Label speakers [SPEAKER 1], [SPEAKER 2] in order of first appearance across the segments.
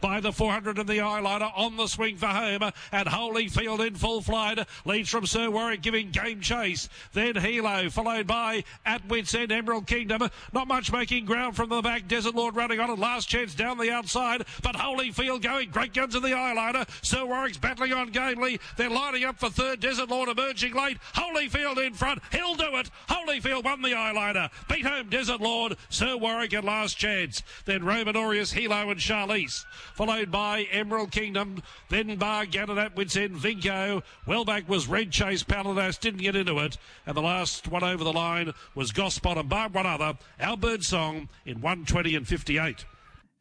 [SPEAKER 1] by the 400 of the eyeliner on the swing for home and Holyfield in full flight leads from Sir Warwick giving game chase. Then Hilo followed by at wits end Emerald Kingdom. Not much making ground from the back. Desert Lord running on and last chance down the outside but Holyfield going. Great guns in the eyeliner. Sir Warwick's battling on gamely. They're lining up for third. Desert Lord emerging late. Holyfield in front. He'll do it won the eyeliner beat home Desert Lord Sir Warwick at last chance then Roman Aureus Hilo and Charlize followed by Emerald Kingdom, then Bar Gannon at Wits End, Vinco. Well back was Red Chase Paladas, didn't get into it. And the last one over the line was Gospot and bar one other, Our Bird Song in 120 and 58.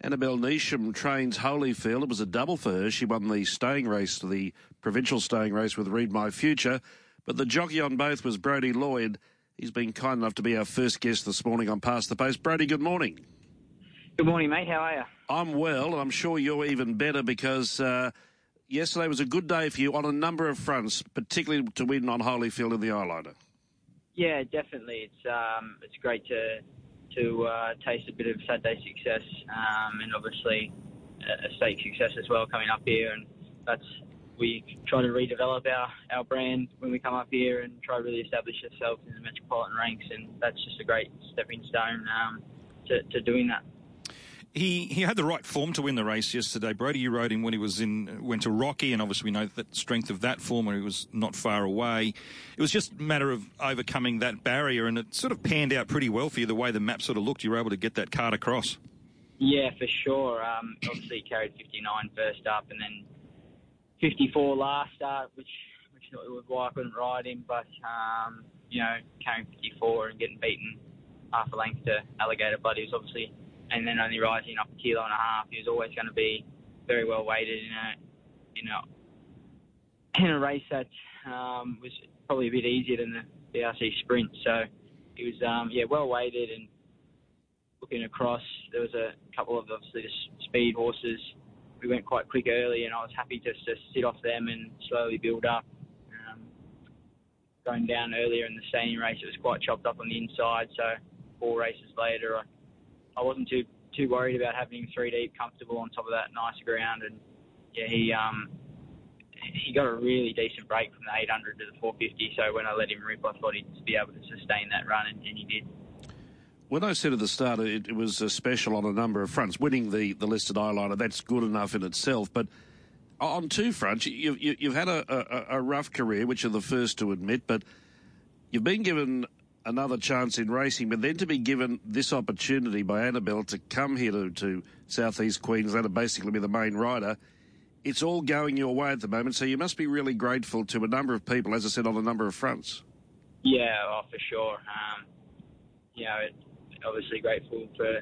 [SPEAKER 2] Annabelle Neesham trains Holyfield. It was a double for her. She won the staying race, the provincial staying race with Read My Future. But the jockey on both was Brody Loy. He's been kind enough to be our first guest this morning on Past the Post. Brody, good morning.
[SPEAKER 3] Good morning, mate. How are you?
[SPEAKER 2] I'm well, and I'm sure you're even better because uh, yesterday was a good day for you on a number of fronts, particularly to win on Holyfield in the eyeliner.
[SPEAKER 3] Yeah, definitely. It's um, it's great to to uh, taste a bit of Saturday success, um, and obviously a state success as well coming up here. And that's we try to redevelop our, our brand when we come up here and try to really establish ourselves in the metropolitan ranks, and that's just a great stepping stone um, to, to doing that
[SPEAKER 4] he he had the right form to win the race yesterday. Brody, you rode him when he was in went to Rocky, and obviously we know that strength of that form when he was not far away. It was just a matter of overcoming that barrier, and it sort of panned out pretty well for you. The way the map sort of looked, you were able to get that card across.
[SPEAKER 3] Yeah, for sure. Um, obviously carried 59 first up, and then 54 last start, which which was why I couldn't ride him. But um, you know, carrying 54 and getting beaten half a length to Alligator he was obviously and then only rising up a kilo and a half, he was always going to be very well weighted in a in a in a race that um, was probably a bit easier than the BRC Sprint. So he was um, yeah well weighted and looking across, there was a couple of obviously the speed horses. We went quite quick early, and I was happy just to sit off them and slowly build up. Um, going down earlier in the staying race, it was quite chopped up on the inside. So four races later, I I wasn't too too worried about having him three deep, comfortable on top of that nice ground, and yeah, he um he got a really decent break from the 800 to the 450. So when I let him rip, I thought he'd be able to sustain that run, and, and he did.
[SPEAKER 2] When I said at the start it, it was a special on a number of fronts, winning the, the listed eyeliner, that's good enough in itself. But on two fronts, you, you, you've had a, a, a rough career, which you're the first to admit, but you've been given another chance in racing, but then to be given this opportunity by Annabelle to come here to, to southeast Queensland and basically be the main rider, it's all going your way at the moment. So you must be really grateful to a number of people, as I said, on a number of fronts.
[SPEAKER 3] Yeah, oh, for sure. Um, you know, obviously grateful for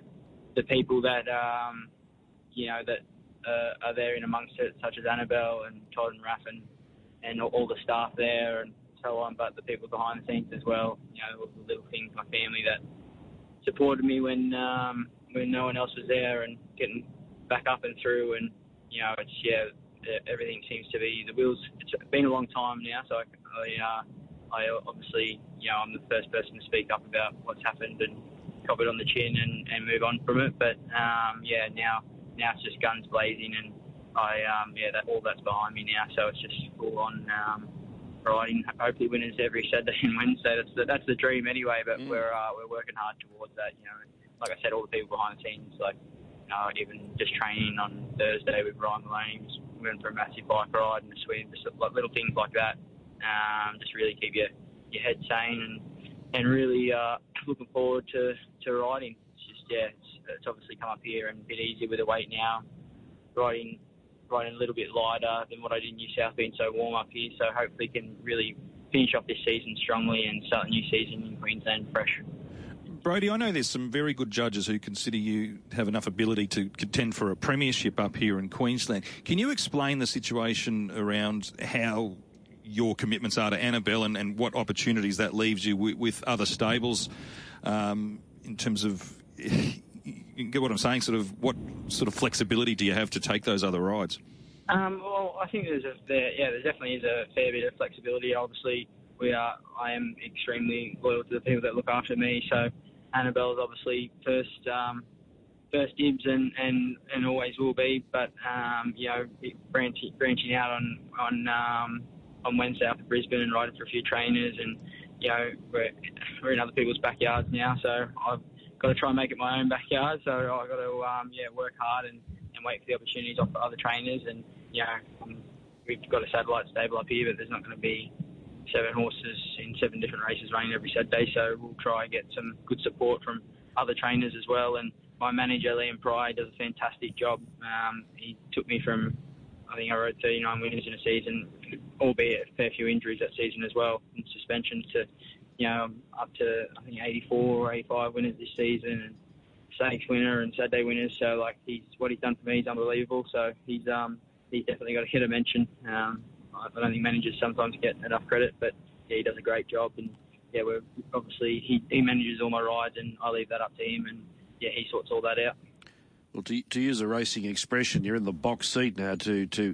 [SPEAKER 3] the people that um, you know that uh, are there in amongst it, such as Annabelle and Todd and Raff and, and all the staff there and so on, but the people behind the scenes as well. You know, the little things, my family that supported me when um, when no one else was there, and getting back up and through. And you know, it's yeah, everything seems to be the wheels. It's been a long time now, so I, I, uh, I obviously, you know, I'm the first person to speak up about what's happened and cop it on the chin and, and move on from it. But um, yeah, now now it's just guns blazing, and I um, yeah, that all that's behind me now. So it's just full on. Um, riding. Hopefully, winners every Saturday and Wednesday. That's the, that's the dream anyway. But mm. we're uh, we're working hard towards that. You know, like I said, all the people behind the scenes, like you know, even just training on Thursday with Ryan Maloney, we went for a massive bike ride in the swim, just like little things like that. Um, just really keep your your head sane and and really uh, looking forward to to riding. It's just yeah, it's, it's obviously come up here and a bit easier with the weight now. Riding running a little bit lighter than what I did in New South, being so warm up here. So hopefully can really finish off this season strongly and start a new season in Queensland fresh.
[SPEAKER 4] Brody, I know there's some very good judges who consider you have enough ability to contend for a premiership up here in Queensland. Can you explain the situation around how your commitments are to Annabelle and, and what opportunities that leaves you with, with other stables um, in terms of you get what I'm saying? Sort of what sort of flexibility do you have to take those other rides?
[SPEAKER 3] Um, well, I think there's a there, yeah, there definitely is a fair bit of flexibility. Obviously, we are I am extremely loyal to the people that look after me. So Annabelle is obviously first um, first dibs and, and, and always will be. But um, you know, branching branching out on on um, on Wednesday up at Brisbane and riding for a few trainers, and you know, we're, we're in other people's backyards now, so I've got to try and make it my own backyard. So I've got to um, yeah work hard and, and wait for the opportunities off other trainers, and you know, um, we've got a satellite stable up here, but there's not going to be seven horses in seven different races running every Saturday. So we'll try and get some good support from other trainers as well. And my manager Liam Pry does a fantastic job. Um, he took me from I think I rode 39 winners in a season, albeit a fair few injuries that season as well, and suspensions to you know up to I think 84 or 85 winners this season, and stakes winner and Saturday winners. So like he's what he's done for me is unbelievable. So he's um he's definitely got a hit a mention. Um, I don't think managers sometimes get enough credit, but yeah, he does a great job. And yeah, we're obviously he, he manages all my rides, and I leave that up to him. And yeah, he sorts all that out.
[SPEAKER 2] Well, to, to use a racing expression, you're in the box seat now to to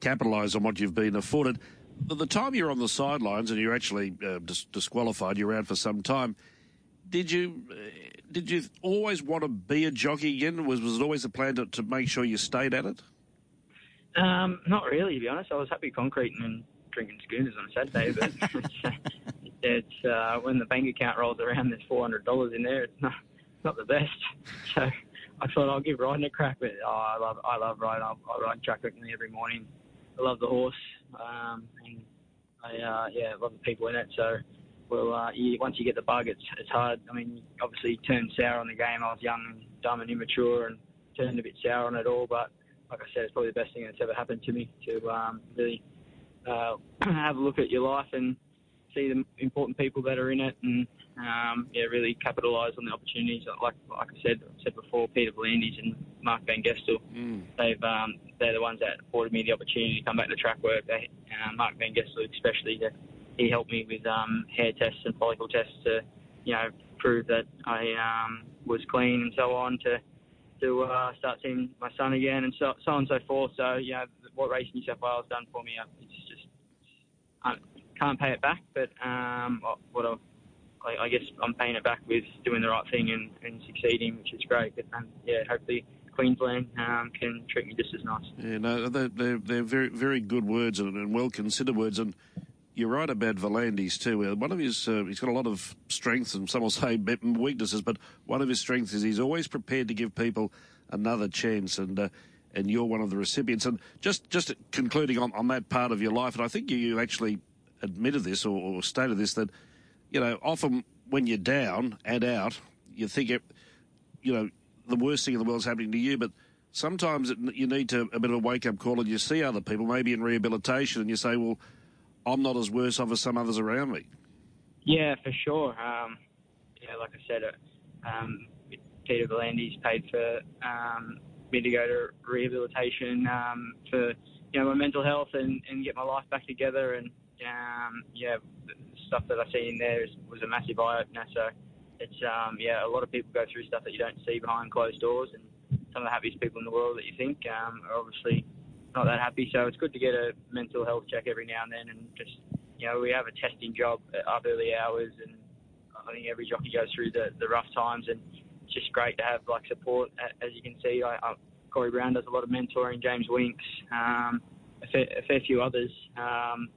[SPEAKER 2] capitalise on what you've been afforded. At the time you're on the sidelines and you're actually uh, dis- disqualified, you're out for some time. Did you uh, did you always want to be a jockey again? Was was it always a plan to, to make sure you stayed at it?
[SPEAKER 3] Um, not really, to be honest. I was happy concreting and drinking schooners on a Saturday, but it's, it's uh, when the bank account rolls around, there's four hundred dollars in there. It's not not the best. So I thought I'll give riding a crack. But oh, I love I love riding. I, I ride track regularly every morning. I love the horse, um, and I uh, yeah love the people in it. So well, uh, you, once you get the bug, it's it's hard. I mean, obviously turned sour on the game. I was young and dumb and immature, and turned a bit sour on it all. But like I said, it's probably the best thing that's ever happened to me to um, really uh, have a look at your life and see the important people that are in it, and um, yeah, really capitalise on the opportunities. Like like I said said before, Peter V'landys and Marc Van Gestel, mm. they've um, they're the ones that afforded me the opportunity to come back to track work. They, uh, Marc Van Gestel especially, he helped me with um, hair tests and follicle tests to you know prove that I um, was clean and so on to to uh, start seeing my son again and so, so on and so forth. So, you know, what Racing New South Wales done for me, uh, it's just, I can't pay it back, but um, what I've, I, I guess I'm paying it back with doing the right thing and, and succeeding, which is great. But, um, yeah, hopefully Queensland um, can treat me just as nice.
[SPEAKER 2] Yeah, no, they're, they're, they're very, very good words and, and well considered words. And you're right about V'landys too. Uh, one of his, uh, he's got a lot of strengths and some will say weaknesses, but one of his strengths is he's always prepared to give people another chance, and uh, and you're one of the recipients. And just just concluding on, on that part of your life, and I think you, you actually admitted this or, or stated this that you know often when you're down and out, you think it, you know the worst thing in the world is happening to you, but sometimes it, you need to a bit of a wake up call, and you see other people maybe in rehabilitation, and you say, well I'm not as worse off as some others around me.
[SPEAKER 3] Yeah, for sure. Um, yeah, like I said, uh, um, Peter V'landys paid for um, me to go to rehabilitation um, for you know my mental health and, and get my life back together. And um, yeah, stuff that I see in there is, was a massive eye opener. So it's um, yeah, a lot of people go through stuff that you don't see behind closed doors, and some of the happiest people in the world that you think um, are obviously not that happy. So it's good to get a mental health check every now and then, and just you know we have a testing job up early hours, and I think every jockey goes through the, the rough times, and it's just great to have like support. As you can see, I, I, Corey Brown does a lot of mentoring, James Winks, um, a, fair, a fair few others. Um,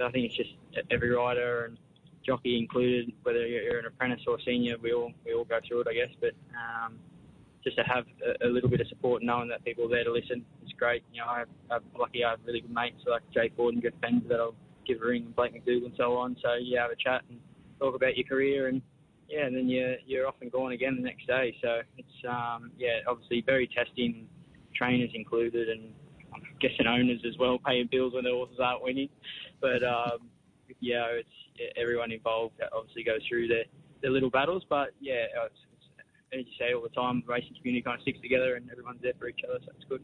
[SPEAKER 3] I think it's just every rider and jockey included, whether you're an apprentice or senior, we all we all go through it, I guess. But um, just to have a, a, little bit of support, knowing that people are there to listen, is great. You know, I have, I'm lucky I have really good mates like Jay Ford and Jeff Pens that I'll give a ring and Blake McDougall and so on. So yeah, have a chat and talk about your career and yeah, and then you're you're off and gone again the next day. So it's um, yeah, obviously very testing, trainers included, and I'm guessing owners as well paying bills when the horses aren't winning. But um, yeah, it's everyone involved obviously goes through their, their little battles. But yeah, it's, as you say all the time, the racing community kind of sticks together and everyone's there for each other, so it's good.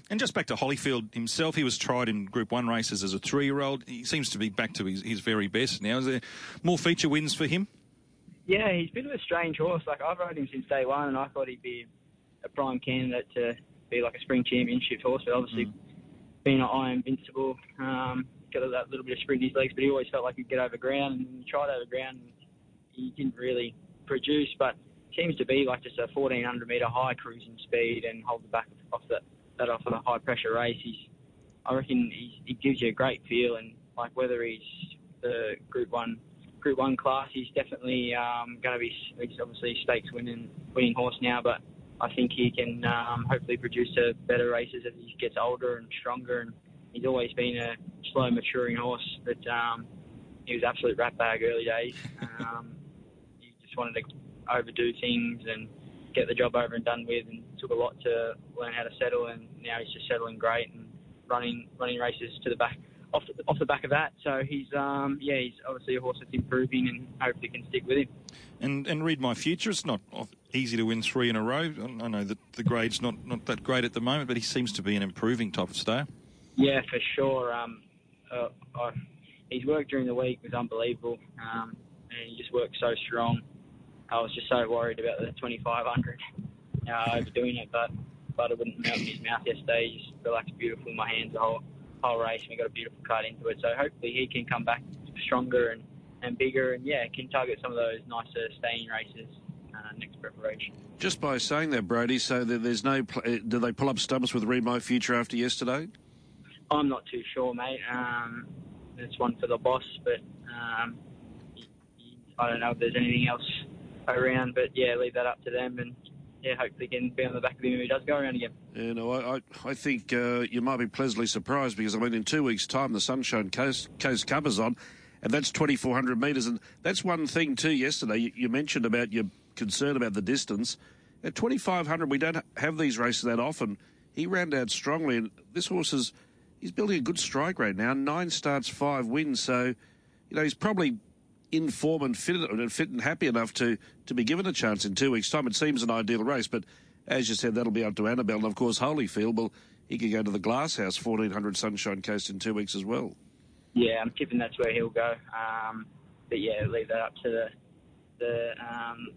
[SPEAKER 4] And just back to Holyfield himself, he was tried in Group 1 races as a three year old. He seems to be back to his, his very best now. Is there more feature wins for him?
[SPEAKER 3] Yeah, he's a bit of a strange horse. Like, I've rode him since day one, and I thought he'd be a prime candidate to be like a spring championship horse, but obviously, mm. being an I Invincible, um, got that little bit of sprint in his legs, but he always felt like he'd get over ground, and he tried over ground, and he didn't really produce, but seems to be like just a 1400 metre high cruising speed and hold the back off that, that off of a high pressure race. He's, I reckon he's, he gives you a great feel and like whether he's the Group One Group One class, he's definitely um, going to be. He's obviously stakes winning winning horse now, but I think he can um, hopefully produce a better races as he gets older and stronger. And he's always been a slow maturing horse, but um, he was absolute rat bag early days. Um, he just wanted to overdo things and get the job over and done with, and took a lot to learn how to settle. And now he's just settling great and running running races to the back off the, off the back of that. So he's um, yeah, he's obviously a horse that's improving and hopefully can stick with him.
[SPEAKER 4] And and read my future. It's not easy to win three in a row. I know that the grade's not not that great at the moment, but he seems to be an improving type of stayer.
[SPEAKER 3] Yeah, for sure. Um, uh, I, his work during the week was unbelievable, um, and he just worked so strong. I was just so worried about the 2500 uh, overdoing it, but but it wouldn't melt in his mouth yesterday. He just relaxed beautiful in my hands the whole whole race. And we got a beautiful cut into it, so hopefully he can come back stronger and, and bigger, and yeah, can target some of those nicer staying races preparation.
[SPEAKER 2] Just by saying that, Brody, so that there's no. Pl- uh, do they pull up stumps with Read My Future after yesterday?
[SPEAKER 3] I'm not too sure, mate. Um, it's one for the boss, but um, I don't know if there's anything else around. But yeah, leave that up to them, and yeah, hopefully can be on the back of him if he does go around again.
[SPEAKER 2] You know, I, I, I think uh, you might be pleasantly surprised because I mean, in two weeks' time, the Sunshine Coast Coast Cup's on, and that's 2,400 metres, and that's one thing too. Yesterday, you, you mentioned about your concern about the distance. At 2,500, we don't have these races that often. He ran out strongly, and this horse is he's building a good strike rate now. Nine starts, five wins. So, you know, he's probably in form and fit and fit and happy enough to to be given a chance in two weeks' time. It seems an ideal race, but as you said, that'll be up to Annabelle, and of course Holyfield. Well, he could go to the Glass House, 1400 Sunshine Coast in two weeks as well.
[SPEAKER 3] Yeah, I'm tipping that's where he'll go. Um, but yeah, leave that up to the the um,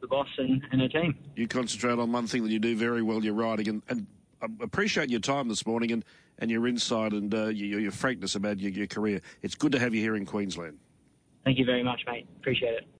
[SPEAKER 3] the boss and, and her team.
[SPEAKER 2] You concentrate on one thing that you do very well. You're riding, and, and I appreciate your time this morning and, and your insight and uh, your, your frankness about your, your career. It's good to have you here in Queensland.
[SPEAKER 3] Thank you very much, mate. Appreciate it.